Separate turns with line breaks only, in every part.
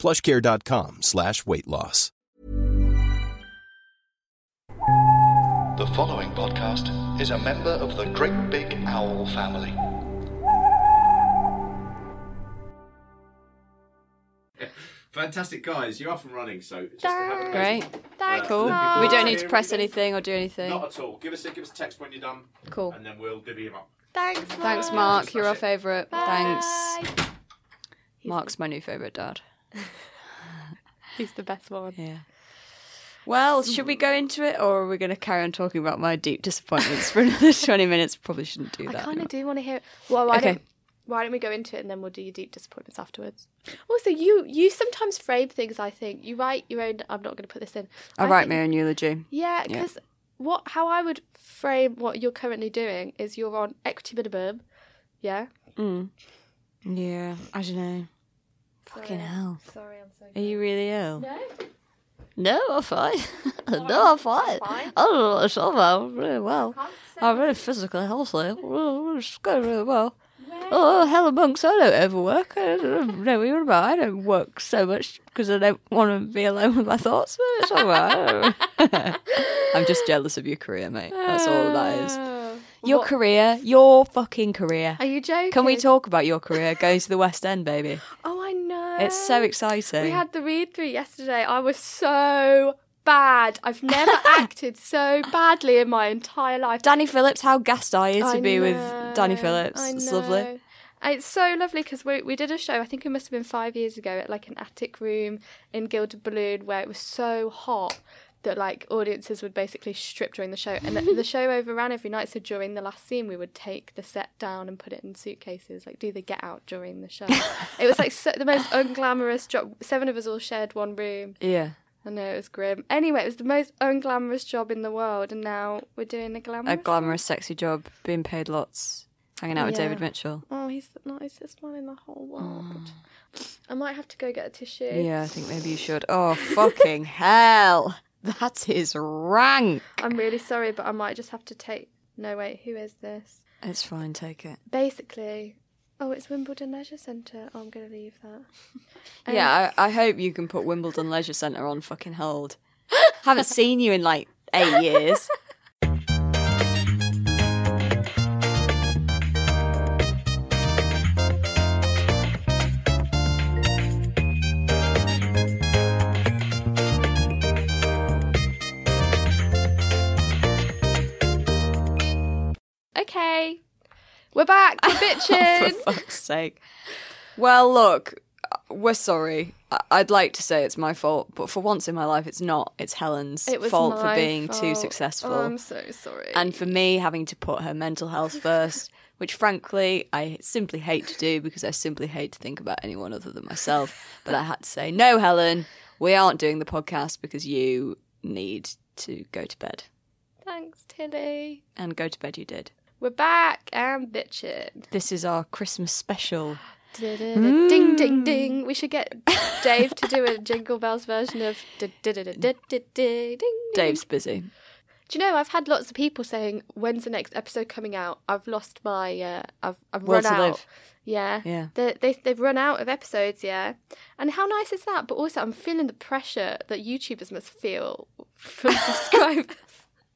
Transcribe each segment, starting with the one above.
plushcare.com slash weight loss.
The following podcast is a member of the Great Big Owl family.
Fantastic guys, you're off and running. So just to have a
Great.
Thanks,
Cool. We don't need to press anything or do anything.
Not at all. Give us a give us a text when you're done,
Cool.
and then we'll divvy him up.
Thanks, Mark.
Thanks, Mark. You're our favourite. Thanks. Mark's my new favourite dad.
He's the best one.
Yeah. Well, should we go into it or are we going to carry on talking about my deep disappointments for another 20 minutes? Probably shouldn't do that.
I
kind
of do want to hear. Well, why
Okay.
don't why don't we go into it and then we'll do your deep disappointments afterwards? Also, you you sometimes frame things. I think you write your own. I'm not going to put this in.
I
I
write
think-
my own eulogy.
Yeah,
Yeah.
because what how I would frame what you're currently doing is you're on equity minimum. Yeah. Mm.
Yeah, I don't know. Fucking
Sorry.
hell.
Sorry, I'm so.
Are you really ill?
No.
No, I'm fine. no, I'm fine.
fine.
I don't know myself. I'm really well. I'm really physically healthy. It's going really well. Oh, Helen Monks, I don't overwork. I don't know what you're about. I don't work so much because I don't want to be alone with my thoughts. But it's all right. I'm just jealous of your career, mate. That's all that is.
Oh,
Your
What-
career, your fucking career.
Are you joking?
Can we talk about your career going to the West End, baby?
Oh, I know.
It's so exciting.
We had the read through yesterday. I was so bad. I've never acted so badly in my entire life.
Danny Phillips, how gassed are you to
I
be with Danny Phillips? It's lovely.
It's so lovely because we we did a show. I think it must have been five years ago at like an attic room in Gilded Balloon where it was so hot that like audiences would basically strip during the show, and the, the show overran every night. So during the last scene, we would take the set down and put it in suitcases, like do the get out during the show. it was like so, the most unglamorous job. Seven of us all shared one room.
Yeah.
I know it was grim. Anyway, it was the most unglamorous job in the world, and now we're doing a glamorous.
A glamorous, sexy job, being paid lots, hanging out with David Mitchell.
Oh, he's the nicest man in the whole world. Mm. I might have to go get a tissue.
Yeah, I think maybe you should. Oh, fucking hell. That is rank.
I'm really sorry, but I might just have to take. No, wait, who is this?
It's fine, take it.
Basically, oh, it's Wimbledon Leisure Centre. Oh, I'm going to leave that. Um,
yeah, I, I hope you can put Wimbledon Leisure Centre on fucking hold. Haven't seen you in like eight years.
we're back. We're bitching.
For fuck's sake. Well, look, we're sorry. I- I'd like to say it's my fault, but for once in my life, it's not. It's Helen's
it was
fault for
my
being too
fault.
successful.
Oh, I'm so sorry.
and for me having to put her mental health first, which frankly I simply hate to do because I simply hate to think about anyone other than myself. But I had to say, no, Helen, we aren't doing the podcast because you need to go to bed.
thanks, Tilly.
And go to bed you did.
We're back and bitching.
This is our Christmas special.
Ding, ding, ding. We should get Dave to do a Jingle Bells version of ding.
Dave's busy.
Do you know I've had lots of people saying when's the next episode coming out? I've lost my uh, I've I've run out.
live.
Yeah.
Yeah.
They they they've run out of episodes, yeah. And how nice is that? But also I'm feeling the pressure that YouTubers must feel from subscribers.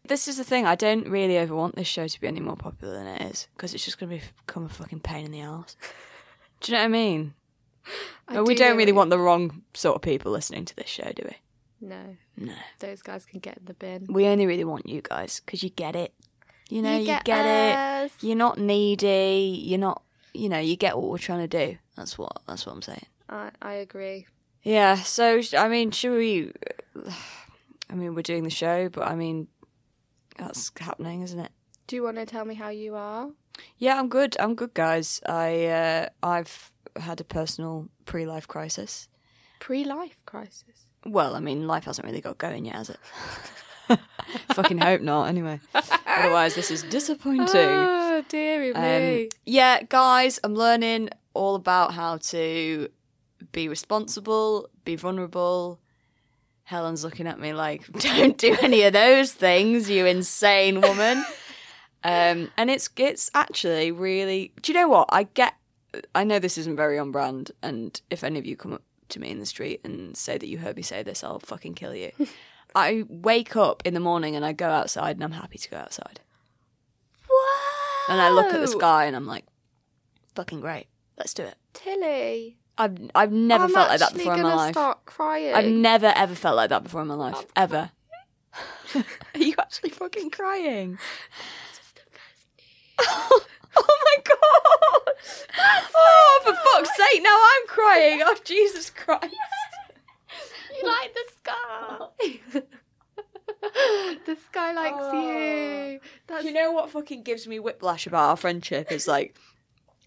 This is the thing. I don't really ever want this show to be any more popular than it is because it's just going to become a fucking pain in the ass. Do you know what I mean?
I
we
do
don't really want the wrong sort of people listening to this show, do we?
No.
No.
Those guys can get in the bin.
We only really want you guys because you get it. You know, you,
get
get, it. You're not needy. You're not. You know, you get what we're trying to do. That's what. That's what I'm saying.
I I agree.
Yeah. So I mean, should we? I mean, we're doing the show, but I mean, that's happening, isn't it?
Do you want to tell me how you are?
Yeah, I'm good. I'm good, guys. I uh, I've had a personal pre-life crisis.
Pre-life crisis.
Well, I mean, life hasn't really got going yet, has it? Fucking hope not. Anyway, otherwise this is disappointing.
Oh, dearie me.
Um, yeah, guys, I'm learning all about how to be responsible, be vulnerable. Helen's looking at me like, "Don't do any of those things, you insane woman." um, and it's it's actually really. Do you know what I get? I know this isn't very on brand, and if any of you come up to me in the street and say that you heard me say this, I'll fucking kill you. I wake up in the morning and I go outside, and I'm happy to go outside. What? And I look at the sky and I'm like, fucking great. Let's do it.
Tilly.
I've I've never
I'm
felt like that before in my life.
start crying.
I've never ever felt like that before in my life. Um, ever. Are you actually fucking crying? oh my god! Oh, for fuck's sake! Now I'm crying. Oh Jesus Christ!
You like the sky. the sky likes you. Oh. That's
Do you know what fucking gives me whiplash about our friendship is like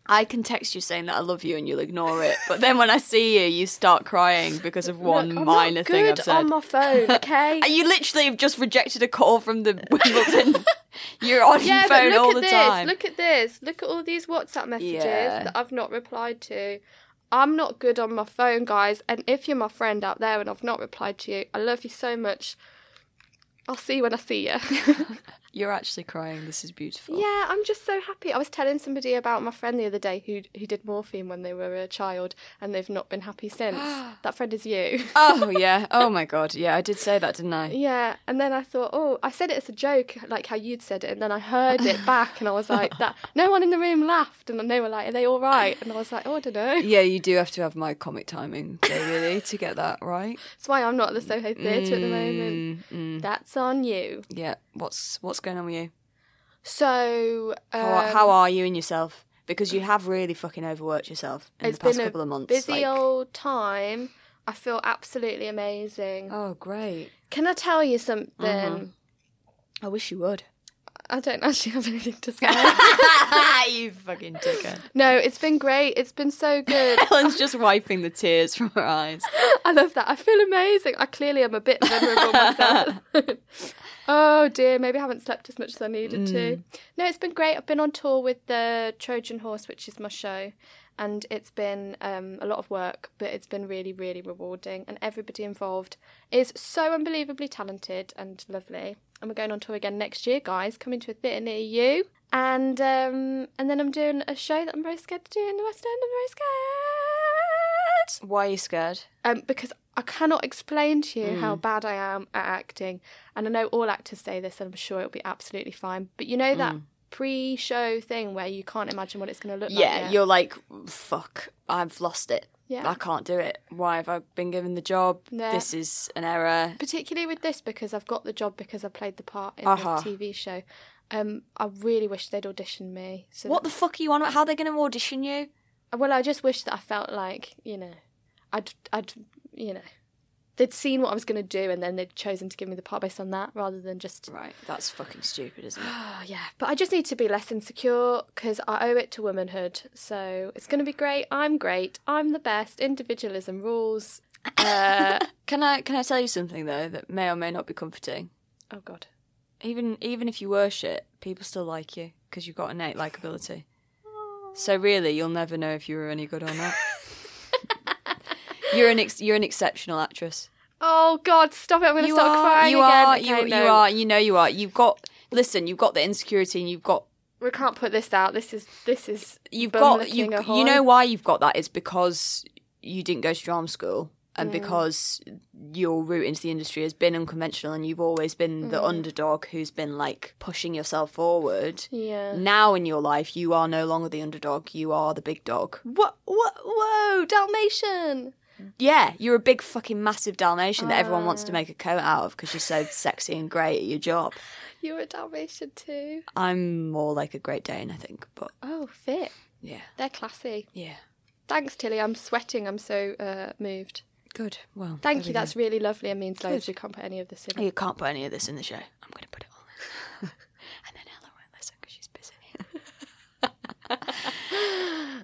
I can text you saying that I love you and you'll ignore it, but then when I see you, you start crying because of one
Look,
minor thing I've
good
said.
on my phone, okay?
And you literally have just rejected a call from the Wimbledon. You're on
yeah,
your phone
look
all
at
the
this.
time.
Look at this. Look at all these WhatsApp messages
Yeah.
that I've not replied to. I'm not good on my phone, guys. And if you're my friend out there and I've not replied to you, I love you so much. I'll see you when I see you.
You're actually crying. This is beautiful.
Yeah, I'm just so happy. I was telling somebody about my friend the other day who who did morphine when they were a child and they've not been happy since. that friend is you.
Oh yeah. Oh my god. Yeah, I did say that, didn't I?
Yeah, and then I thought, oh, I said it as a joke, like how you'd said it, and then I heard it back, and I was like, that. No one in the room laughed, and they were like, "Are they all right?" And I was like, "Oh, I don't know."
Yeah, you do have to have my comic timing, though, really, to get that right.
That's why I'm not at the Soho Theatre at the moment.
Mm, mm.
That's on you.
Yeah. What's what's going on with you?
So, um,
How, how are you in yourself? Because you have really fucking overworked yourself in the past couple of months.
busy
like-
old time. I feel absolutely amazing.
Oh great.
Can I tell you something?
Uh-huh. I wish you would.
I don't actually have anything to say.
you fucking dickhead.
no, it's been great. It's been so good.
Helen's just wiping the tears from her eyes.
I love that. I feel amazing. I clearly am a bit vulnerable myself. oh dear, maybe I haven't slept as much as I needed
Mm.
to. No, it's been great. I've been on tour with the Trojan Horse, which is my show, and it's been um, a lot of work, but it's been really, really rewarding. And everybody involved is so unbelievably talented and lovely. And we're going on tour again next year, guys, coming to a theatre near you. And um, and then I'm doing a show that I'm very scared to do in the West End. I'm very scared
Why are you scared?
um, because I cannot explain to you how
Mm.
bad I am at acting. And I know all actors say this, and I'm sure it'll be absolutely fine. But you know that
Mm.
pre-show thing where you can't imagine what it's going to look like.
Yeah, you're like, fuck, I've lost it.
Yeah.
I can't do it. Why have I been given the job?
Yeah.
This is an error.
particularly with this because I've got the job because I played the part in
Uh-huh.
the TV show. Um, I really wish they'd auditioned me. So
What the fuck are you on about? How are they going to audition you?
Well, I just wish that I felt like you know, I'd, I'd, you know, they'd seen what I was going to do and then they'd chosen to give me the part based on that rather than just
Right, that's fucking stupid, isn't it?
Oh, yeah, but I just need to be less insecure because I owe it to womanhood. So it's going to be great. I'm great. I'm the best. Individualism rules. Uh,
Can I can I tell you something though that may or may not be comforting?
oh God.
Even even if you were shit, people still like you because you've got innate likability. So really, you'll never know if you were any good or not. You're an ex- you're an exceptional actress.
Oh God, stop it! I'm going to start
are,
crying
you
again.
are,
Okay,
you,
no.
you are, you know you are. You've got listen. You've got the insecurity, and you've got
We can't put this out. This is this is.
you've got you. You know why you've got that? It's because you didn't go to drama school,
Mm.
and because your route into the industry has been unconventional, and you've always been the
Mm.
underdog who's been like pushing yourself forward.
Yeah.
Now in your life, you are no longer the underdog. You are the big dog.
What? What? Whoa! Dalmatian.
Yeah, you're a big fucking massive Dalmatian that everyone wants to make a coat out of because you're so sexy and great at your job.
You're a Dalmatian too.
I'm more like a Great Dane, I think, but
Oh, fit.
yeah,
They're classy.
yeah.
Thanks, Tilly. I'm sweating. I'm so uh, moved.
Good. Well,
Thank
there
you.
we
That's
go.
really lovely and means loads. You can't put any of this in.
You can't put any of this in the show. I'm going to put it all in, and then Ella won't listen because she's busy.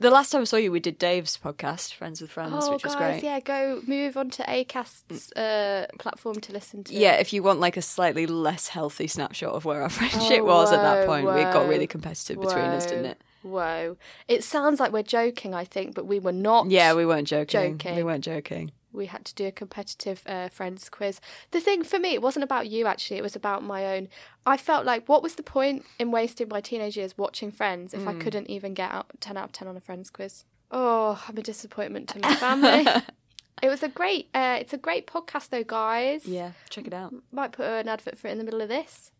The last time I saw you, we did Dave's podcast, Friends with Friends,
Oh,
which was
guys,
great.
yeah, go move on to Acast's uh, platform to listen to.
Yeah, if you want like a slightly less healthy snapshot of where our friendship was at that
Oh, whoa,
point, it got really competitive between us, didn't it?
Whoa. It sounds like we're joking, I think, but we were not.
Yeah, we weren't joking.
Joking.
We weren't joking.
We had to do a competitive uh, friends quiz. The thing for me, it wasn't about you actually, it was about my own. I felt like, what was the point in wasting my teenage years watching Friends if
Hmm.
I couldn't even get out 10 out of 10 on a friends quiz? Oh, I'm a disappointment to my family. it was a great, uh, it's a great podcast though, guys.
Yeah, check it out.
Might put an advert for it in the middle of this.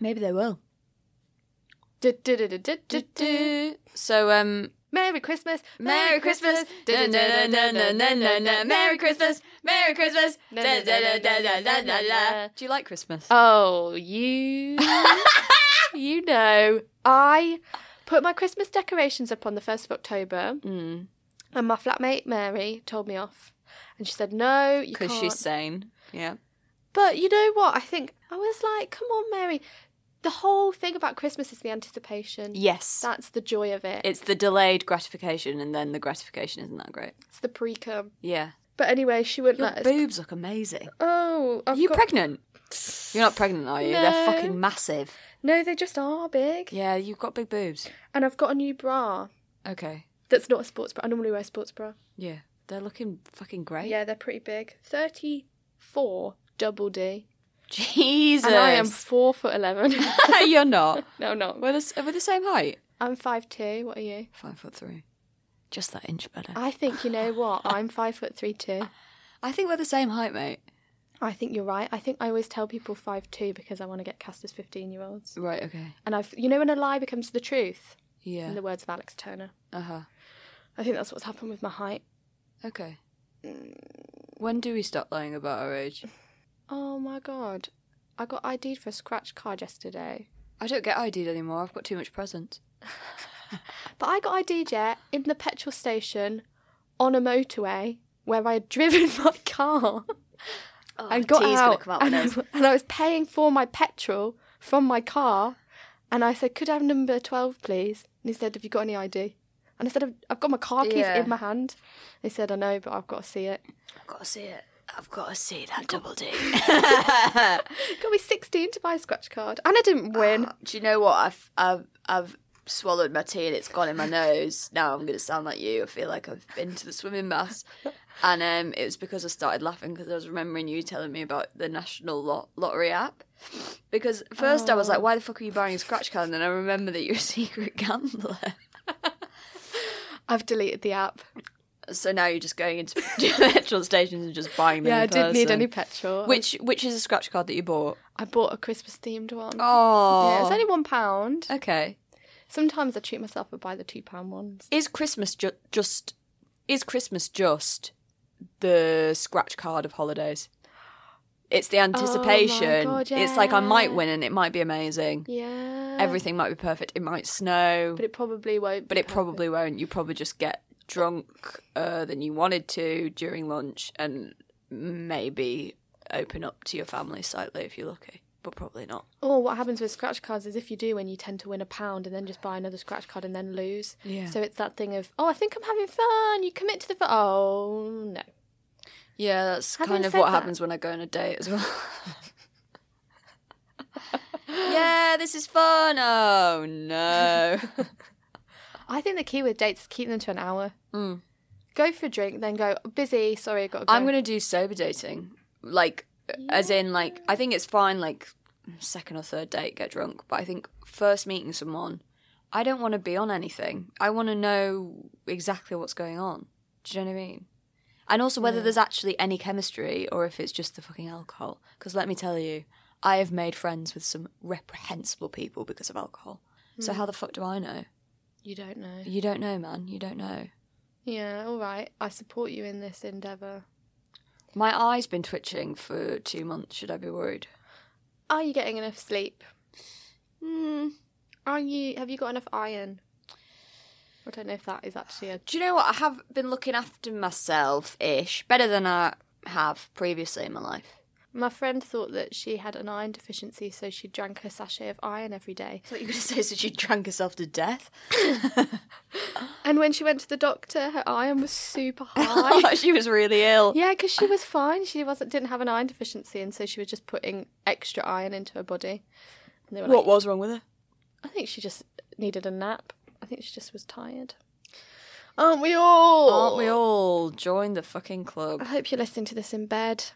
Maybe they will. So, um,
Merry Christmas.
Merry Christmas. Da, da, da, da, da, da, da, da. Merry Christmas. Merry Christmas. Da, da, da, da, da, da, da, da. Do you like Christmas?
Oh, you. you know. I put my Christmas decorations up on the 1st of October,
Mm.
and my flatmate Mary told me off. And she said, no, you
Because
can't.
Because she's sane. Yeah.
But you know what? I think, I was like, come on, Mary. The whole thing about Christmas is the anticipation.
Yes.
That's the joy of it.
It's the delayed gratification, and then the gratification isn't that great.
It's the pre cum.
Yeah.
But anyway, she wouldn't
Your
let us.
boobs look amazing.
Oh, I've
Are you
got...
pregnant? You're not pregnant, are you? They're
No.
fucking massive.
No, they just are big.
Yeah, you've got big boobs.
And I've got a new bra
Okay.
that's not a sports bra. I normally wear a sports bra.
Yeah. They're looking fucking great.
Yeah, they're pretty big. 34 double D.
Jesus.
And I am four foot eleven.
You're not.
no, no.
We're the, s- we're the same height.
I'm five two. What are you?
Five foot three. Just that inch better.
I think you know what. I'm five foot three too.
I think we're the same height, mate.
I think you're right. I think I always tell people five two because I want to get cast as fifteen year olds.
Right, okay.
And I've, you know, when a lie becomes the truth.
Yeah.
In the words of Alex Turner.
Uh huh.
I think that's what's happened with my height.
Okay. When do we stop lying about our age?
Oh my god, I got ID'd for a scratch card yesterday.
I don't get ID'd anymore. I've got too much presents.
But I got ID'd yet in the petrol station on a motorway where I had driven my car. Oh, and got out
come out
and, I, and I was paying for my petrol from my car and I said, could I have number 12 please? And he said, have you got any ID? And I said, "I've- I've got my car keys
Yeah.
in my hand. He said, I know, but I've got to see it.
I've got to see it. I've got to see that double D.
Got me 16 to buy a scratch card. And I didn't win.
Do you know what? I've I've I've swallowed my tea and it's gone in my nose. Now I'm going to sound like you. I feel like I've been to the swimming baths, and um, it was because I started laughing because I was remembering you telling me about the national lot- lottery app. Because at first I was like, "Why the fuck are you buying a scratch card?" And then I remember that you're a secret gambler.
I've deleted the app.
So now you're just going into petrol stations and just buying them.
Yeah, I didn't need
person.
any petrol.
Which which is a scratch card that you bought?
I bought a Christmas themed one.
Oh,
Yeah, it's only one pound.
okay.
Sometimes I treat myself and buy the two pound ones.
Is Christmas ju- just is Christmas just the scratch card of holidays? It's the oh anticipation.
God,
It's like I might win and it might be amazing.
Yeah.
Everything might be perfect. It might snow,
But it probably won't.
but it probably won't. You probably just get drunk uh, than you wanted to during lunch and maybe open up to your family slightly if you're lucky, but probably not.
Or what happens with scratch cards is if you do win, you tend to win a pound and then just buy another scratch card and then lose.
Yeah.
So it's that thing of, oh, I think I'm having fun. You commit to the fun. Oh, no.
Yeah, that's
Having
kind of what
that-
happens when I go on a date as well. yeah, this is fun. Oh no.
I think the key with dates is keep them to an hour.
Mm.
Go for a drink, then go, busy, sorry, i got to go.
I'm gonna do sober dating, like as in like I think it's fine like second or third date get drunk, but I think first meeting someone, I don't want to be on anything. I want to know exactly what's going on. Do you know what I mean? And also whether there's actually any chemistry or if it's just the fucking alcohol. Because let me tell you, I have made friends with some reprehensible people because of alcohol. So how the fuck do I know?
You don't know.
You don't know, man. You don't know.
Yeah, all right. I support you in this endeavour.
My eye's been twitching for two months. Should I be worried?
Are you getting enough sleep?
Hmm.
Are you? Have you got enough iron? I don't know if that is actually a.
Do you know what? I have been looking after myself ish better than I have previously in my life.
My friend thought that she had an iron deficiency, so she drank a sachet of iron every day.
I thought you were going to say so she drank herself to death.
And when she went to the doctor, her iron was super high.
she was really ill.
yeah, because she was fine. She wasn't didn't have an iron deficiency, and so she was just putting extra iron into her body. And they were
What
like,
was wrong with her?
I think she just needed a nap. I think she just was tired. Aren't we all?
Aren't we all? Join the fucking club.
I hope you're listening to this in bed.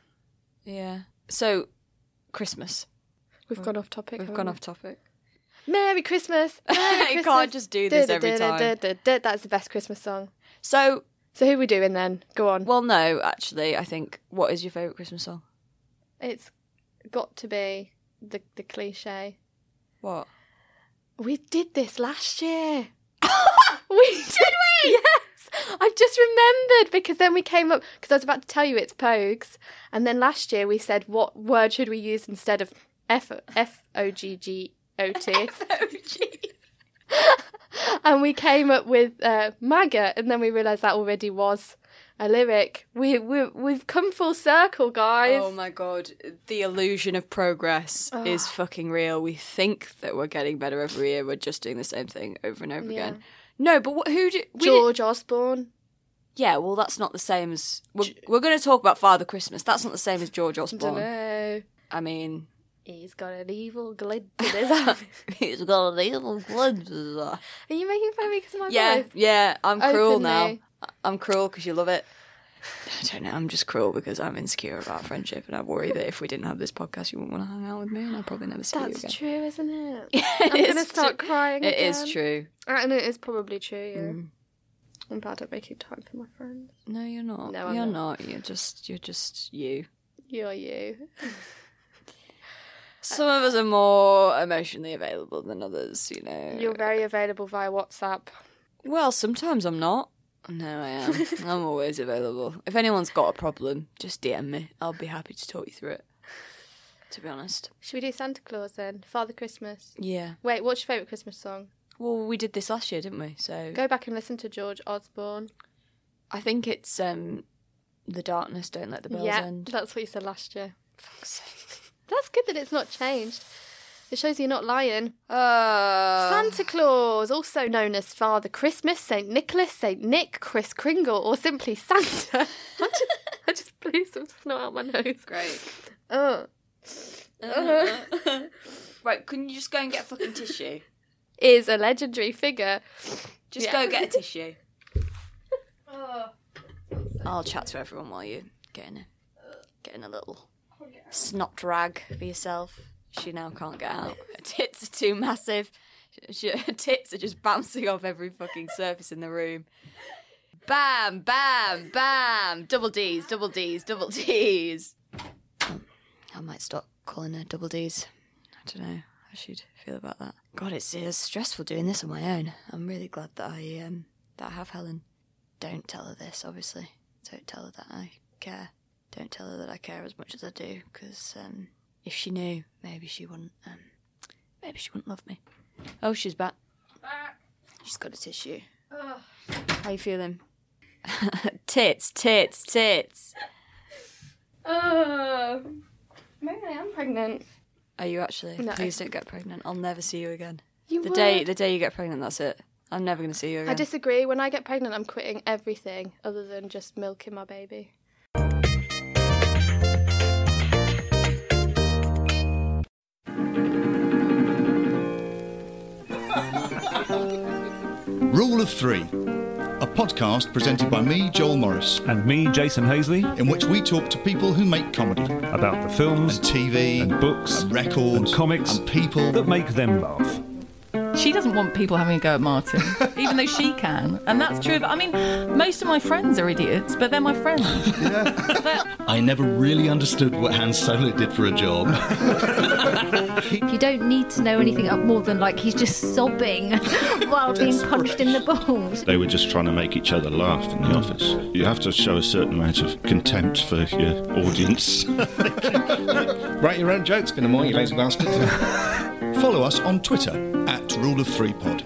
Yeah. So, Christmas.
We've gone off topic.
We've
haven't
gone
we?
off topic.
Merry Christmas. Merry
You
Christmas.
can't just do this every time.
Da-da-da-da-da-da. That's the best Christmas song.
So,
So who are we doing then? Go on.
well, no, actually, I think. What is your favourite Christmas song?
It's got to be the the cliche.
What?
We did this last year. we did we? Yes. I've just remembered because then we came up because I was about to tell you it's Pogues, and then last year we said what word should we use instead of F F O G G O T. and we came up with uh, maggot, and then we realised that already was a lyric. We we we've come full circle, guys.
Oh my god, the illusion of progress is fucking real. We think that we're getting better every year. We're just doing the same thing over and over
Yeah.
again. No, but what, who did
George Osborne.
Yeah, well, that's not the same as we're, we're going to talk about Father Christmas. That's not the same as George Osborne.
don't.
I mean,
He's got an evil glint in his eye.
he's got an evil glint.
Are you making fun of me because of my
Yeah,
voice?
yeah, I'm cruel now. I'm cruel because you love it. I don't know. I'm just cruel because I'm insecure about friendship, and I worry that if we didn't have this podcast, you wouldn't want to hang out with me, and I'd probably never see you
That's
again.
true, isn't it?
It
I'm going to start crying
It is
again.
true.
And it is probably true, yeah.
Mm.
I'm bad at making time for my friends.
No, you're not.
No, I'm
you're
not.
not. You're just. You're just you.
You're you.
Some of us are more emotionally available than others. You know.
You're very available via WhatsApp.
Well, sometimes I'm not. No, I am. I'm always available. If anyone's got a problem, just DM me. I'll be happy to talk you through it. To be honest.
Should we do Santa Claus then? Father Christmas.
Yeah.
Wait, what's your favourite Christmas song?
Well, we did this last year, didn't we? So
Go back and listen to George Osborne.
I think it's um, the darkness. Don't let the bells
yeah,
end.
that's what you said last year. That's good that it's not changed. It shows you're not lying.
Uh,
Santa Claus, also known as Father Christmas, Saint Nicholas, Saint Nick, Kris Kringle, or simply Santa. I just, I just blew some snot out my nose.
Great.
Oh.
right, can you just go and get a fucking tissue?
Is a legendary figure.
Just
Yeah.
go get a tissue. I'll chat to everyone while you're getting a, getting a little snot rag for yourself. She now can't get out. Her tits are too massive. She, her tits are just bouncing off every fucking surface in the room. Bam, bam, bam. Double D's, double D's, double D's. I might stop calling her double D's. I don't know how she'd feel about that. God, it's, it's stressful doing this on my own. I'm really glad that I um that I have Helen. Don't tell her this, obviously. Don't tell her that I care. Don't tell her that I care as much as I do, because um, if she knew, maybe she wouldn't. Um, maybe she wouldn't love me. Oh, she's back. She's got a tissue. How you feeling? tits, tits, tits.
Oh. Maybe I am pregnant.
Are you actually?
No.
Please don't get pregnant. I'll never see you again.
You
The
would.
day the day you get pregnant, that's it. I'm never going to see you again.
I disagree. When I get pregnant, I'm quitting everything other than just milking my baby.
Rule of Three, a podcast presented by me, Joel Morris,
And me, Jason Hazeley,
in which we talk to people who make comedy,
about the films
and TV,
and books
and records,
and comics
and people.
that make them laugh.
She doesn't want people having a go at Martin, even though she can. And that's true. of- I mean, most of my friends are idiots, but they're my friends.
I never really understood what Han Solo did for a job.
You don't need to know anything up more than like he's just sobbing while being punched in the balls.
They were just trying to make each other laugh in the mm. office. You have to show a certain amount of contempt for your audience.
Write your own jokes, Pinamore, you lazy bastard.
Follow us on Twitter Rule of Three Pod.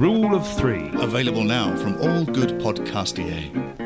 Rule of three.
Available now from all good podcastier.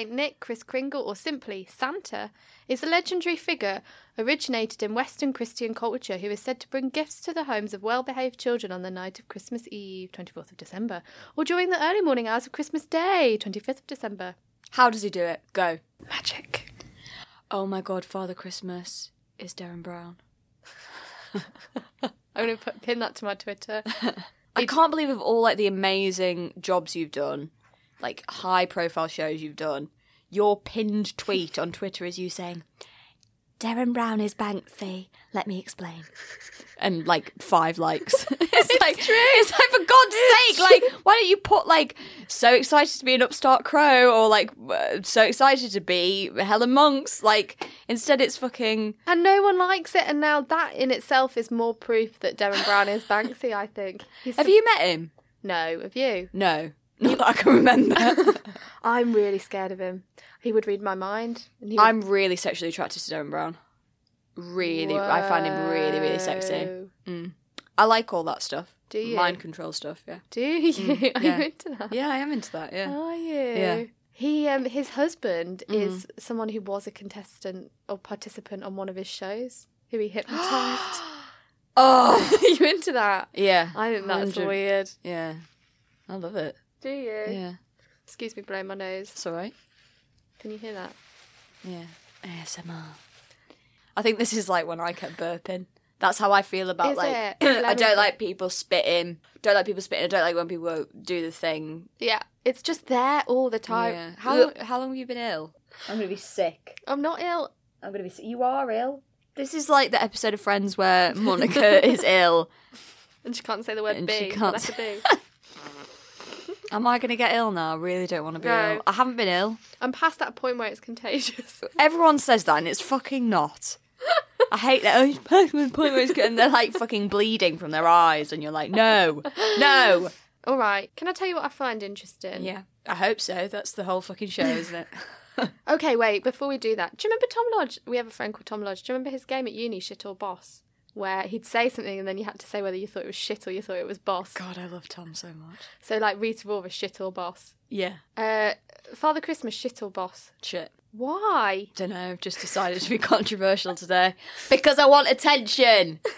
Saint Nick, Kris Kringle, or simply Santa, is a legendary figure originated in Western Christian culture who is said to bring gifts to the homes of well behaved children on the night of Christmas Eve, 24th of December, or during the early morning hours of Christmas Day, 25th of December.
How does he do it? Go.
Magic.
Oh my god, Father Christmas is Derren Brown.
I'm going to pin that to my Twitter.
I can't believe of all like the amazing jobs you've done, like high profile shows you've done, your pinned tweet on Twitter is you saying, Derren Brown is Banksy. Let me explain. And like five likes. it's, like
true.
It's like for God's sake, like why don't you put like so excited to be an upstart crow or like uh, so excited to be Helen Monks? Like instead it's fucking
And no one likes it, and now that in itself is more proof that Derren Brown is Banksy, I think. He's
Have you met him?
No, have you?
No. Not that I can remember.
I'm really scared of him. He would read my mind. And he would...
I'm really sexually attracted to Derren Brown. Really, I find him really, really sexy. Mm. I like all that stuff.
Do you?
Mind control stuff, yeah.
Do you?
Mm,
Are
yeah.
you into that?
Yeah, I am into that, yeah.
Are you?
Yeah.
He, um, his husband
Mm.
is someone who was a contestant or participant on one of his shows, who he hypnotized.
Oh,
you into that?
yeah.
I think that's
100.
weird.
Yeah. I love it.
Do you?
Yeah.
Excuse me, blowing my nose.
It's alright.
Can you hear that?
Yeah. ASMR. I think this is like when I kept burping. That's how I feel about
Is
like
it?
I don't like people spitting. Don't like people spitting. I don't like when people do the thing.
Yeah, it's just there all the time.
Yeah. How how long have you been ill? I'm gonna be sick.
I'm not ill.
I'm gonna be sick. You are ill. This is like the episode of Friends where Monica is ill.
And she can't say the word
And
B.
she can't
letter
say-
B.
Am I gonna get ill now? I really don't want to be
No.
ill. I haven't been ill.
I'm past that point where it's contagious.
Everyone says that, and it's fucking not. I hate that. Oh, it's past the point where it's good, and they're like fucking bleeding from their eyes, and you're like, no, no.
All right. Can I tell you what I find interesting?
Yeah, I hope so. That's the whole fucking show, isn't it?
Okay, wait. Before we do that, do you remember Tom Lodge? We have a friend called Tom Lodge. Do you remember his game at uni, Shit or Boss? Where he'd say something and then you had to say whether you thought it was shit or you thought it was boss.
God, I love Tom so much.
So like Rita Ora, shit or boss.
Yeah,
Uh, Father Christmas, shit or boss.
shit.
Why?
Don't know. I've just decided to be controversial today because I want attention.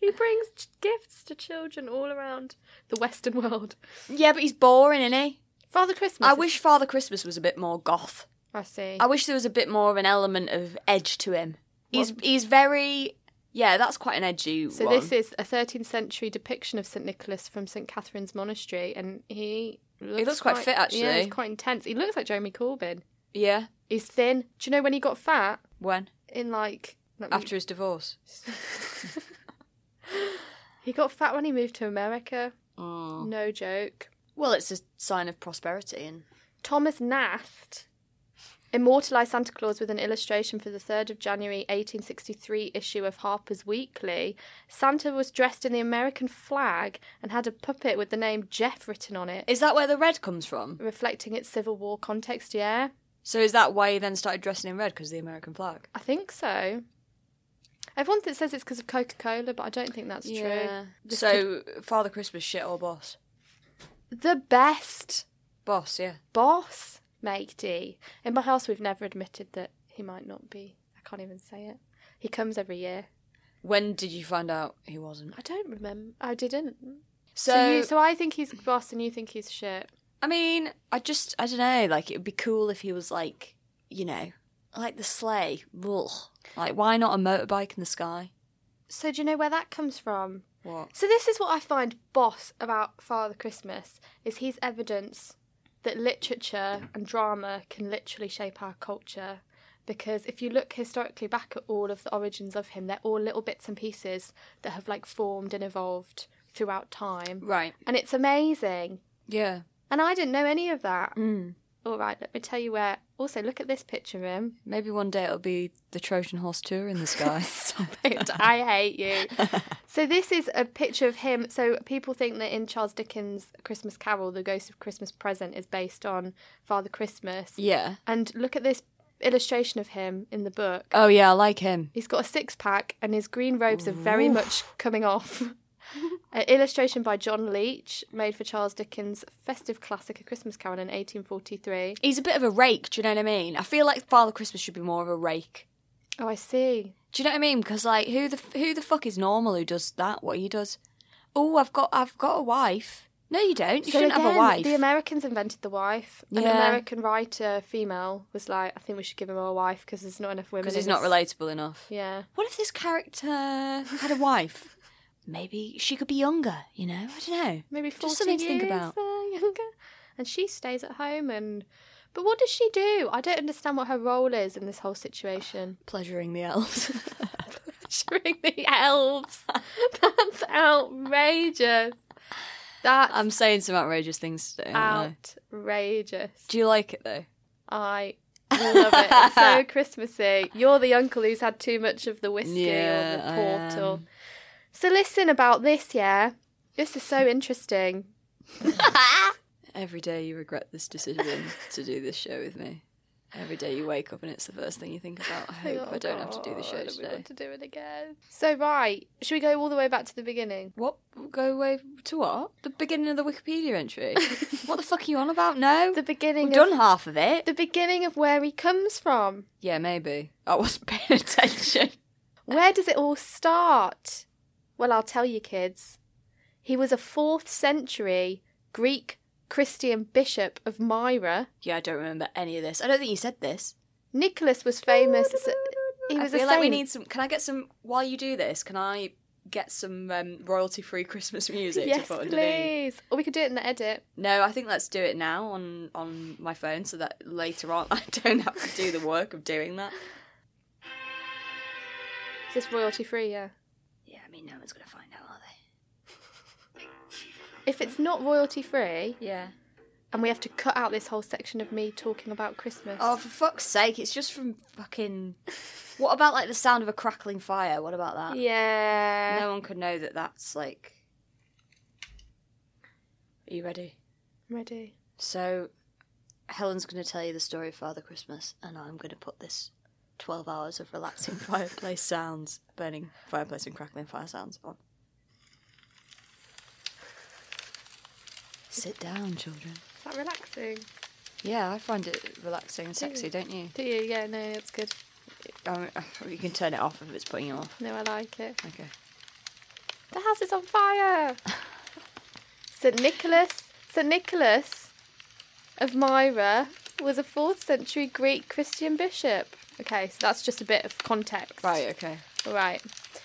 He brings gifts to children all around the Western world.
Yeah, but he's boring, isn't he?
Father Christmas.
I
is-
wish Father Christmas was a bit more goth.
I see.
I wish there was a bit more of an element of edge to him. He's he's very yeah, that's quite an edgy
So
one.
this is a 13th century depiction of St Nicholas from St Catherine's Monastery, and he looks,
looks quite fit,
Yeah,
actually.
he's quite intense. He looks like Jeremy Corbyn.
yeah.
He's thin. Do you know when he got fat?
When
In like let me-
after his divorce.
he got fat when he moved to America. No joke.
Well, it's a sign of prosperity and
Thomas Nast immortalised Santa Claus with an illustration for the 3rd of January 1863 issue of Harper's Weekly. Santa was dressed in the American flag and had a puppet with the name Jeff written on it,
is that where the red comes from?
reflecting its Civil War context, yeah?
So is that why he then started dressing in red because of the American flag?
I think so. Everyone that says it's because of Coca Cola, but I don't think that's true. This
So Father Christmas shit or boss?
the best
Boss, yeah.
boss, matey. In my house, we've never admitted that he might not be. I can't even say it. He comes every year.
When did you find out he wasn't?
I don't remember. I didn't.
So,
So, you, so I think he's boss, and you think he's shit.
I mean, I just, I don't know. Like, it would be cool if he was like, you know, like the sleigh. Ugh. Like, why not a motorbike in the sky?
So do you know where that comes from?
What?
So this is what I find boss about Father Christmas is he's evidence that literature and drama can literally shape our culture. Because if you look historically back at all of the origins of him, they're all little bits and pieces that have like formed and evolved throughout time.
Right.
And it's amazing.
Yeah.
And I didn't know any of that.
Mm.
All right, let me tell you where. Also, look at this picture of him.
Maybe one day it'll be the Trojan horse tour in the sky.
Stop it. I hate you. so this is a picture of him. So people think that in Charles Dickens' Christmas Carol, the Ghost of Christmas Present is based on Father Christmas.
yeah.
And look at this illustration of him in the book.
Oh, yeah, I like him.
He's got a six pack and his green robes are very much coming off. An illustration by John Leech, made for Charles Dickens' festive classic A Christmas Carol in 1843.
He's a bit of a rake, do you know what I mean? I feel like Father Christmas should be more of a rake.
Oh, I see.
Do you know what I mean? Because like, who the who the fuck is normal who does that? What he does? Oh, I've got I've got a wife. No, you don't. You
So
shouldn't have a wife.
The Americans invented the wife. An American writer, female, was like, I think we should give him a wife because there's not enough women.
Because he's not relatable enough.
Yeah.
What if this character had a wife? Maybe she could be younger. You know, I don't know.
Maybe 40
Just something to think
years,
about.
younger. And she stays at home and. But what does she do? I don't understand what her role is in this whole situation.
Pleasuring the elves.
Pleasuring the elves. That's outrageous. That
I'm saying some outrageous things today.
outrageous.
Do you like it though?
I love it. It's so Christmassy. You're the uncle who's had too much of the whiskey
Yeah,
or the port. Or... So listen about this, yeah. This is so interesting.
Every day you regret this decision to do this show with me. Every day you wake up and it's the first thing you think about. I hope I don't have to do the show oh,
God, We
today.
want to do it again. So right, should we go all the way back to the beginning?
What? Go away to what? The beginning of the Wikipedia entry. what the fuck are you on about? No,
The beginning.
we've
of,
done half of it.
The beginning of where he comes from.
Yeah, maybe. I wasn't paying attention.
Where does it all start? Well, I'll tell you, kids. He was a fourth century Greek Christian bishop of Myra.
Yeah, I don't remember any of this. I don't think you said this.
Nicholas was famous. as a- He
I
was
feel
a
like we
saint.
need some. Can I get some while you do this? Can I get some um, royalty-free Christmas music to
Yes,
put underneath?
please. Or we could do it in the edit.
No, I think let's do it now on on my phone so that later on I don't have to do the work of doing that.
Is this royalty free? Yeah.
Yeah, I mean, no one's gonna find out, are they?
If it's not royalty free,
Yeah.
and we have to cut out this whole section of me talking about Christmas.
Oh, for fuck's sake! It's just from fucking. What about like the sound of a crackling fire? What about that?
yeah.
No one could know that that's like. Are you ready?
Ready.
So, Helen's going to tell you the story of Father Christmas, and I'm going to put this 12 hours of relaxing fireplace sounds, burning fireplace and crackling fire sounds on. Sit down, children.
Is that relaxing?
Yeah, I find it relaxing and sexy, don't you?
Do you? Yeah, no, it's good.
Um, you can turn it off if it's putting you off.
No, I like it.
Okay.
The house is on fire. St. Nicholas, St. Nicholas of Myra was a 4th century Greek Christian bishop. Okay, so that's just a bit of context.
Right, okay.
All right.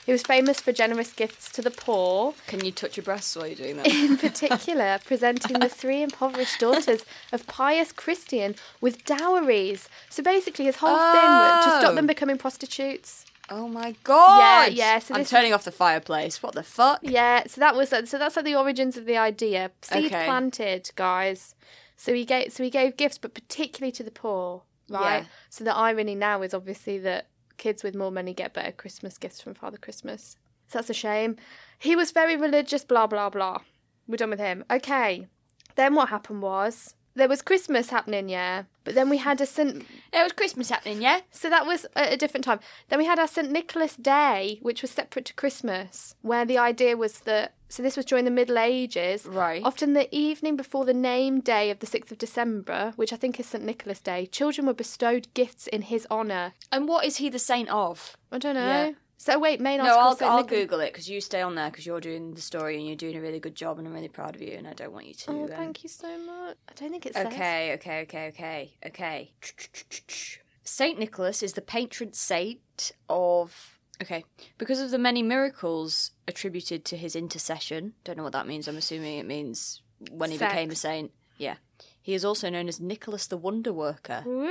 He was famous for generous gifts to the poor,
Can you touch your breasts while you're doing that?
in particular presenting the three impoverished daughters of pious Christian with dowries. So basically, his whole thing was to
Oh.
stop them oh. becoming prostitutes.
oh my god!
yeah, so
I'm turning off the fireplace. What the fuck?
Yeah, so that was so that's like the origins of the idea. Seed
Okay.
planted, guys. So he gave so he gave gifts, but particularly to the poor, right?
Yeah.
So the irony now is obviously that kids with more money get better Christmas gifts from Father Christmas. So that's a shame. He was very religious, blah blah blah. We're done with him. Okay. Then what happened was there was Christmas happening, yeah, but then we had a St.
There was Christmas happening, yeah?
So that was at a different time. Then we had our St. Nicholas Day, which was separate to Christmas, where the idea was that. So this was during the Middle Ages.
Right.
Often the evening before the name day of the 6th of December, which I think is St. Nicholas Day, children were bestowed gifts in his honour.
And what is he the saint of?
I don't know.
Yeah.
So wait, main
No. I'll, I'll
Nicholas-
Google it because you stay on there because you're doing the story and you're doing a really good job and I'm really proud of you and I don't want you to.
Oh,
um,
thank you so much. I don't think it says.
Okay, okay, okay, okay, okay. Saint Nicholas is the patron saint of. Okay, because of the many miracles attributed to his intercession. Don't know what that means. I'm assuming it means when he
Sex.
became a saint. Yeah. He is also known as Nicholas the Wonder Worker.
Woo!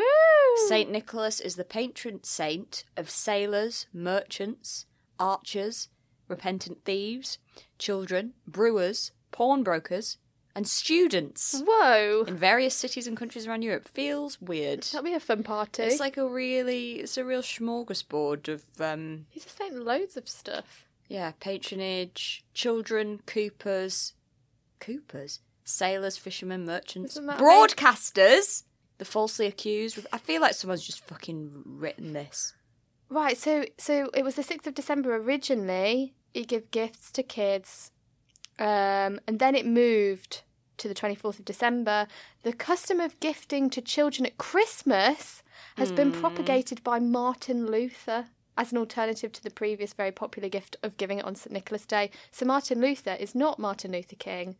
Saint Nicholas is the patron saint of sailors, merchants, archers, repentant thieves, children, brewers, pawnbrokers, and students
Whoa!
in various cities and countries around Europe. Feels weird.
That'll be a fun party.
It's like a really, it's a real smorgasbord of, um,
He's just saying loads of stuff.
yeah, patronage, children, coopers, coopers, sailors, fishermen, merchants, broadcasters, the falsely accused. I feel like someone's just fucking written this.
Right, so so it was the sixth of December originally. You give gifts to kids, um, and then it moved to the twenty fourth of December. The custom of gifting to children at Christmas has been
Hmm.
propagated by Martin Luther as an alternative to the previous very popular gift of giving it on St Nicholas Day. So Martin Luther is not Martin Luther King.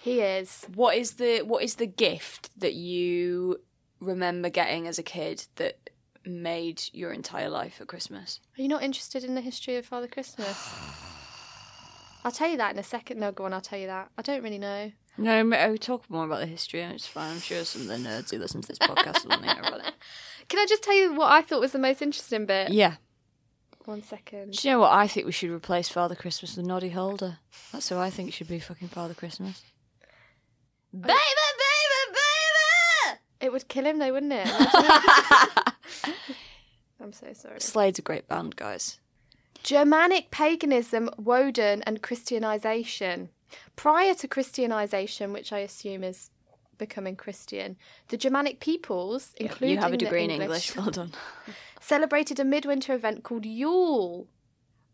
He is
What is the what is the gift that you remember getting as a kid that made your entire life at Christmas?
Are you not interested in the history of Father Christmas? I'll tell you that in a second. No, go on, I'll tell you that. I don't really know.
No, we oh, talk more about the history, and it's fine. I'm sure some of the nerds who listen to this podcast will want to hear about it.
Can I just tell you what I thought was the most interesting bit?
Yeah.
One second.
Do you know what I think we should replace Father Christmas with Noddy Holder? That's who I think should be fucking Father Christmas. Baby, baby, baby!
It would kill him though, wouldn't it? I'm so sorry.
Slade's a great band, guys.
Germanic paganism, Woden, and Christianization. Prior to Christianization, which I assume is becoming Christian, the Germanic peoples, including
you have a
the
degree in English. Well done.
celebrated a midwinter event called Yule.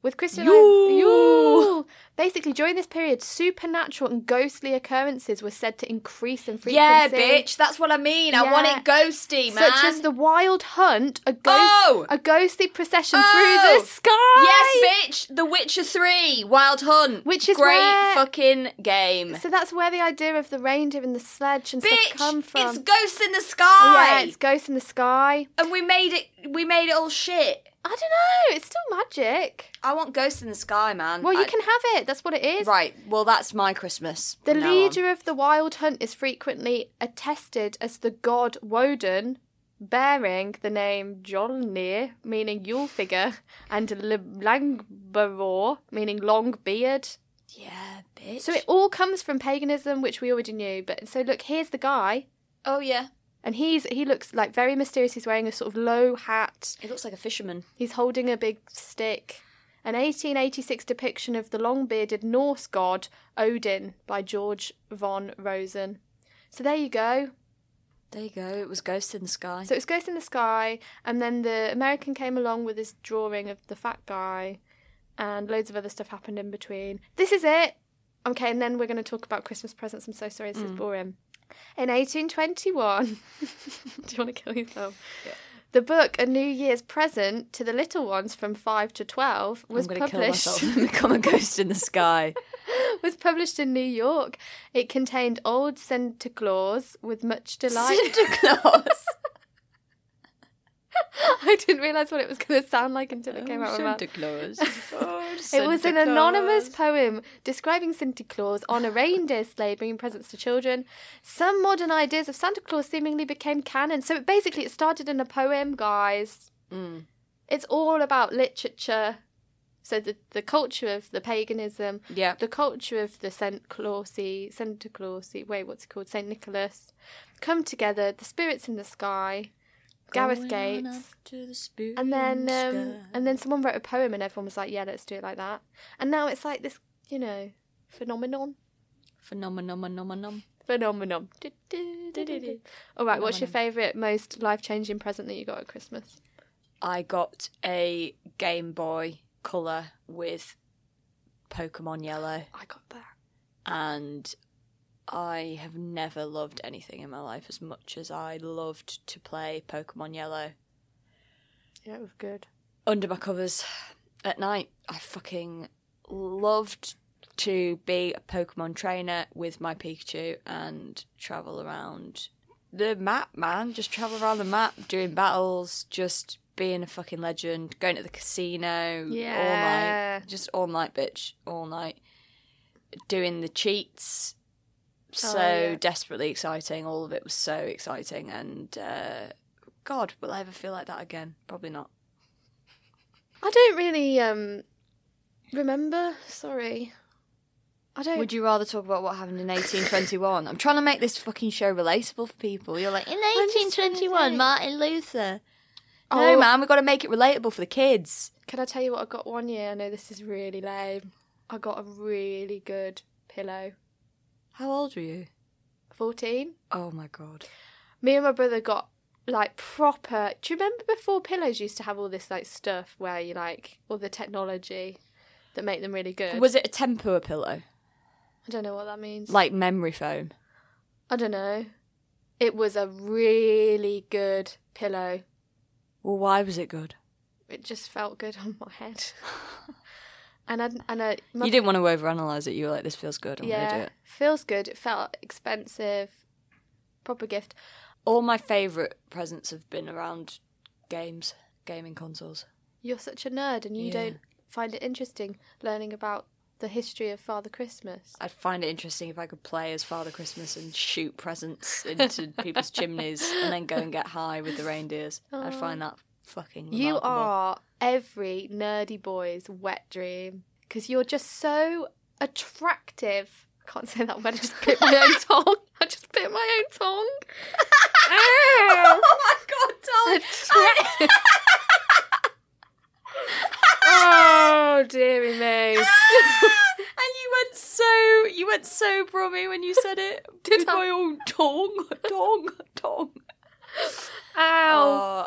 With Christian!
Yule.
Basically, during this period, supernatural and ghostly occurrences were said to increase in frequency.
Yeah, bitch. That's what I mean. I want it ghosty, man.
Such as the wild hunt, a ghost,
Oh!
a ghostly procession
Oh!
through the oh! sky.
Yes, bitch. The Witcher 3, Wild Hunt.
Which is
great
where-
fucking game.
So that's where the idea of the reindeer and the sledge and
Bitch,
stuff come from.
it's ghosts in the sky.
Yeah, it's ghosts in the sky.
and we made it. We made it all shit.
I don't know. It's still magic.
I want ghosts in the sky, man.
Well, you
I-
can have it. That's what it is.
Right. Well, that's my Christmas.
The leader of the wild hunt is frequently attested as the god Woden, bearing the name Jolnir, meaning Yule figure, and Langbaror, meaning long beard.
Yeah, bitch.
So it all comes from paganism, which we already knew. But so look, here's the guy,
oh yeah.
And he's he looks like very mysterious. He's wearing a sort of low hat.
He looks like a fisherman.
He's holding a big stick. An 1886 depiction of the long bearded Norse god Odin by George von Rosen. So there you go.
There you go. It was ghosts in the sky.
So it was Ghost in the Sky, and then the American came along with his drawing of the fat guy, and loads of other stuff happened in between. This is it. Okay, and then we're going to talk about Christmas presents. I'm so sorry, this is mm. boring. In 1821, do you want to kill yourself? The book A New Year's Present to the Little Ones from 5 to 12 was
I'm to kill
published
myself and become a ghost in the sky.
was published in New York. It contained old Santa Claus with much delight.
Santa Claus.
I didn't realise what it was going to sound like until it came out of my mouth.
Santa Claus.
It was an anonymous poem describing Santa Claus on a reindeer sleigh bringing presents to children. Some modern ideas of Santa Claus seemingly became canon. So it, basically, it started in a poem, guys.
Mm.
It's all about literature. So the the culture of the paganism,
Yeah.
the culture of the Saint Clausy, Santa Clausy, wait, what's it called? Saint Nicholas, come together. The spirits in the sky, Gareth Gates,
the
and then um, and then someone wrote a poem and everyone was like yeah let's do it like that and now it's like this you know phenomenon
Phenomenon, phenomenon.
All right, what's your favourite, most life changing present that you got at Christmas?
I got a Game Boy Color with Pokemon Yellow.
I got that.
And I have never loved anything in my life as much as I loved to play Pokemon Yellow.
Yeah, it was good.
Under my covers at night. I fucking loved to be a Pokemon trainer with my Pikachu and travel around the map, man. Just travel around the map, doing battles, just being a fucking legend, going to the casino
yeah.
all night. Just all night, bitch. All night. Doing the cheats. So
yeah.
desperately exciting. All of it was so exciting. And, uh, God, will I ever feel like that again? Probably not.
I don't really um remember. Sorry. I don't.
Would you rather talk about what happened in 1821? I'm trying to make this fucking show relatable for people. You're like, in
I'm just trying to
1821. Martin Luther.
Oh.
No, man, we've got to make it relatable for the kids.
Can I tell you what I got one year? I know this is really lame. I got a really good pillow.
How old were you?
14.
Oh my god.
Me and my brother got like proper. Do you remember before pillows used to have all this like stuff where you like all the technology that make them really good?
Was it a Tempur pillow?
I don't know what that means.
Like memory foam?
I don't know. It was a really good pillow.
Well, why was it good?
It just felt good on my head. and I and I
You didn't want to overanalyze it. You were like, this feels good. I'm going to do
yeah,
it.
feels good. It felt expensive. Proper gift.
All my favourite presents have been around games, gaming consoles.
You're such a nerd, and you
Yeah.
don't find it interesting learning about the history of Father Christmas.
I'd find it interesting if I could play as Father Christmas and shoot presents into people's chimneys and then go and get high with the reindeers. I'd find that fucking
You
remarkable.
are every nerdy boy's wet dream because you're just so attractive. I can't say that word. I just bit my own tongue. I just bit my own tongue.
oh my god, darling!
oh dearie me.
and you went so you went so brummy when you said it. Did my own tongue, tongue, tongue.
Ow.
Oh,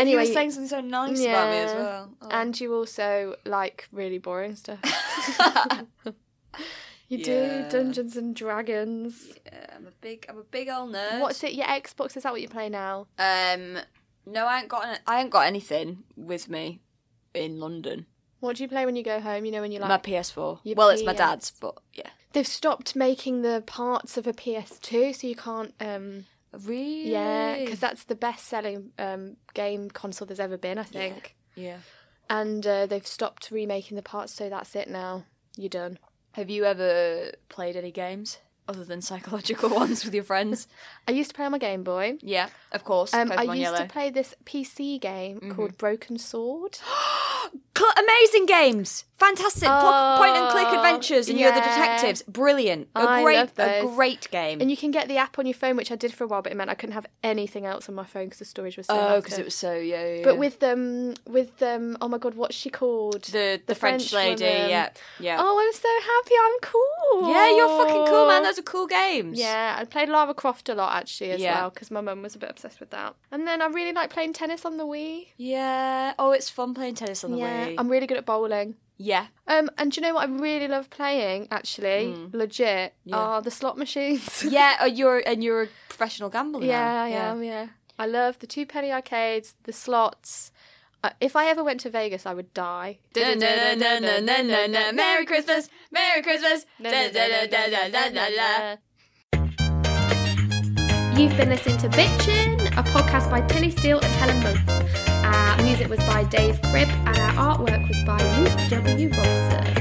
and you
Anyway,
were saying something so nice about me as well. Oh.
And you also like really boring stuff. you
Yeah.
do Dungeons and Dragons.
Yeah, I'm a big, I'm a big old nerd.
What's it? Your Xbox? Is that what you play now?
Um, no, I ain't got, an- I ain't got anything with me in London.
What do you play when you go home? You know when you like
my PS4.
your
Well, it's my dad's, but yeah.
They've stopped making the parts of a PS2, so you can't. um
Really?
Yeah, because that's the best-selling um, game console there's ever been, I think.
Yeah.
And uh, they've stopped remaking the parts, so that's it now. You're done.
Have you ever played any games other than psychological ones with your friends?
I used to play on my Game Boy.
Yeah, of course.
Um, I used
Yellow.
to play this PC game called Broken Sword.
Cl- amazing games, fantastic Po- point and click
Oh,
adventures, and you're the detectives. Brilliant, a
I
great, a great game.
And you can get the app on your phone, which I did for a while, but it meant I couldn't have anything else on my phone because the storage was so.
oh, because it was so yeah, yeah.
But
yeah.
with them, with them, oh my god, what's she called?
the the, French, lady,
woman.
yeah, yeah.
Oh, I'm so happy. I'm cool.
yeah, you're fucking cool, man. Those are cool games.
Yeah, I played Lara Croft a lot actually as
Yeah.
well because my mum was a bit obsessed with that. And then I really like playing tennis on the Wii.
yeah. Oh, it's fun playing tennis on the
yeah, I'm really good at bowling.
yeah,
Um, and do you know what I really love playing? Actually, legit,
Hmm. Yeah.
are the slot machines.
yeah. Oh, you're and you're a professional gambler.
yeah,
now.
I am. Yeah, I love the two penny arcades, the slots. Uh, if I ever went to Vegas, I would die.
Merry Christmas, Merry Christmas.
You've been listening to Bitchin', a podcast by Tilly Steel and Helen Monks. Our music was by Dave Cribb and our artwork was by Luke W. Robson.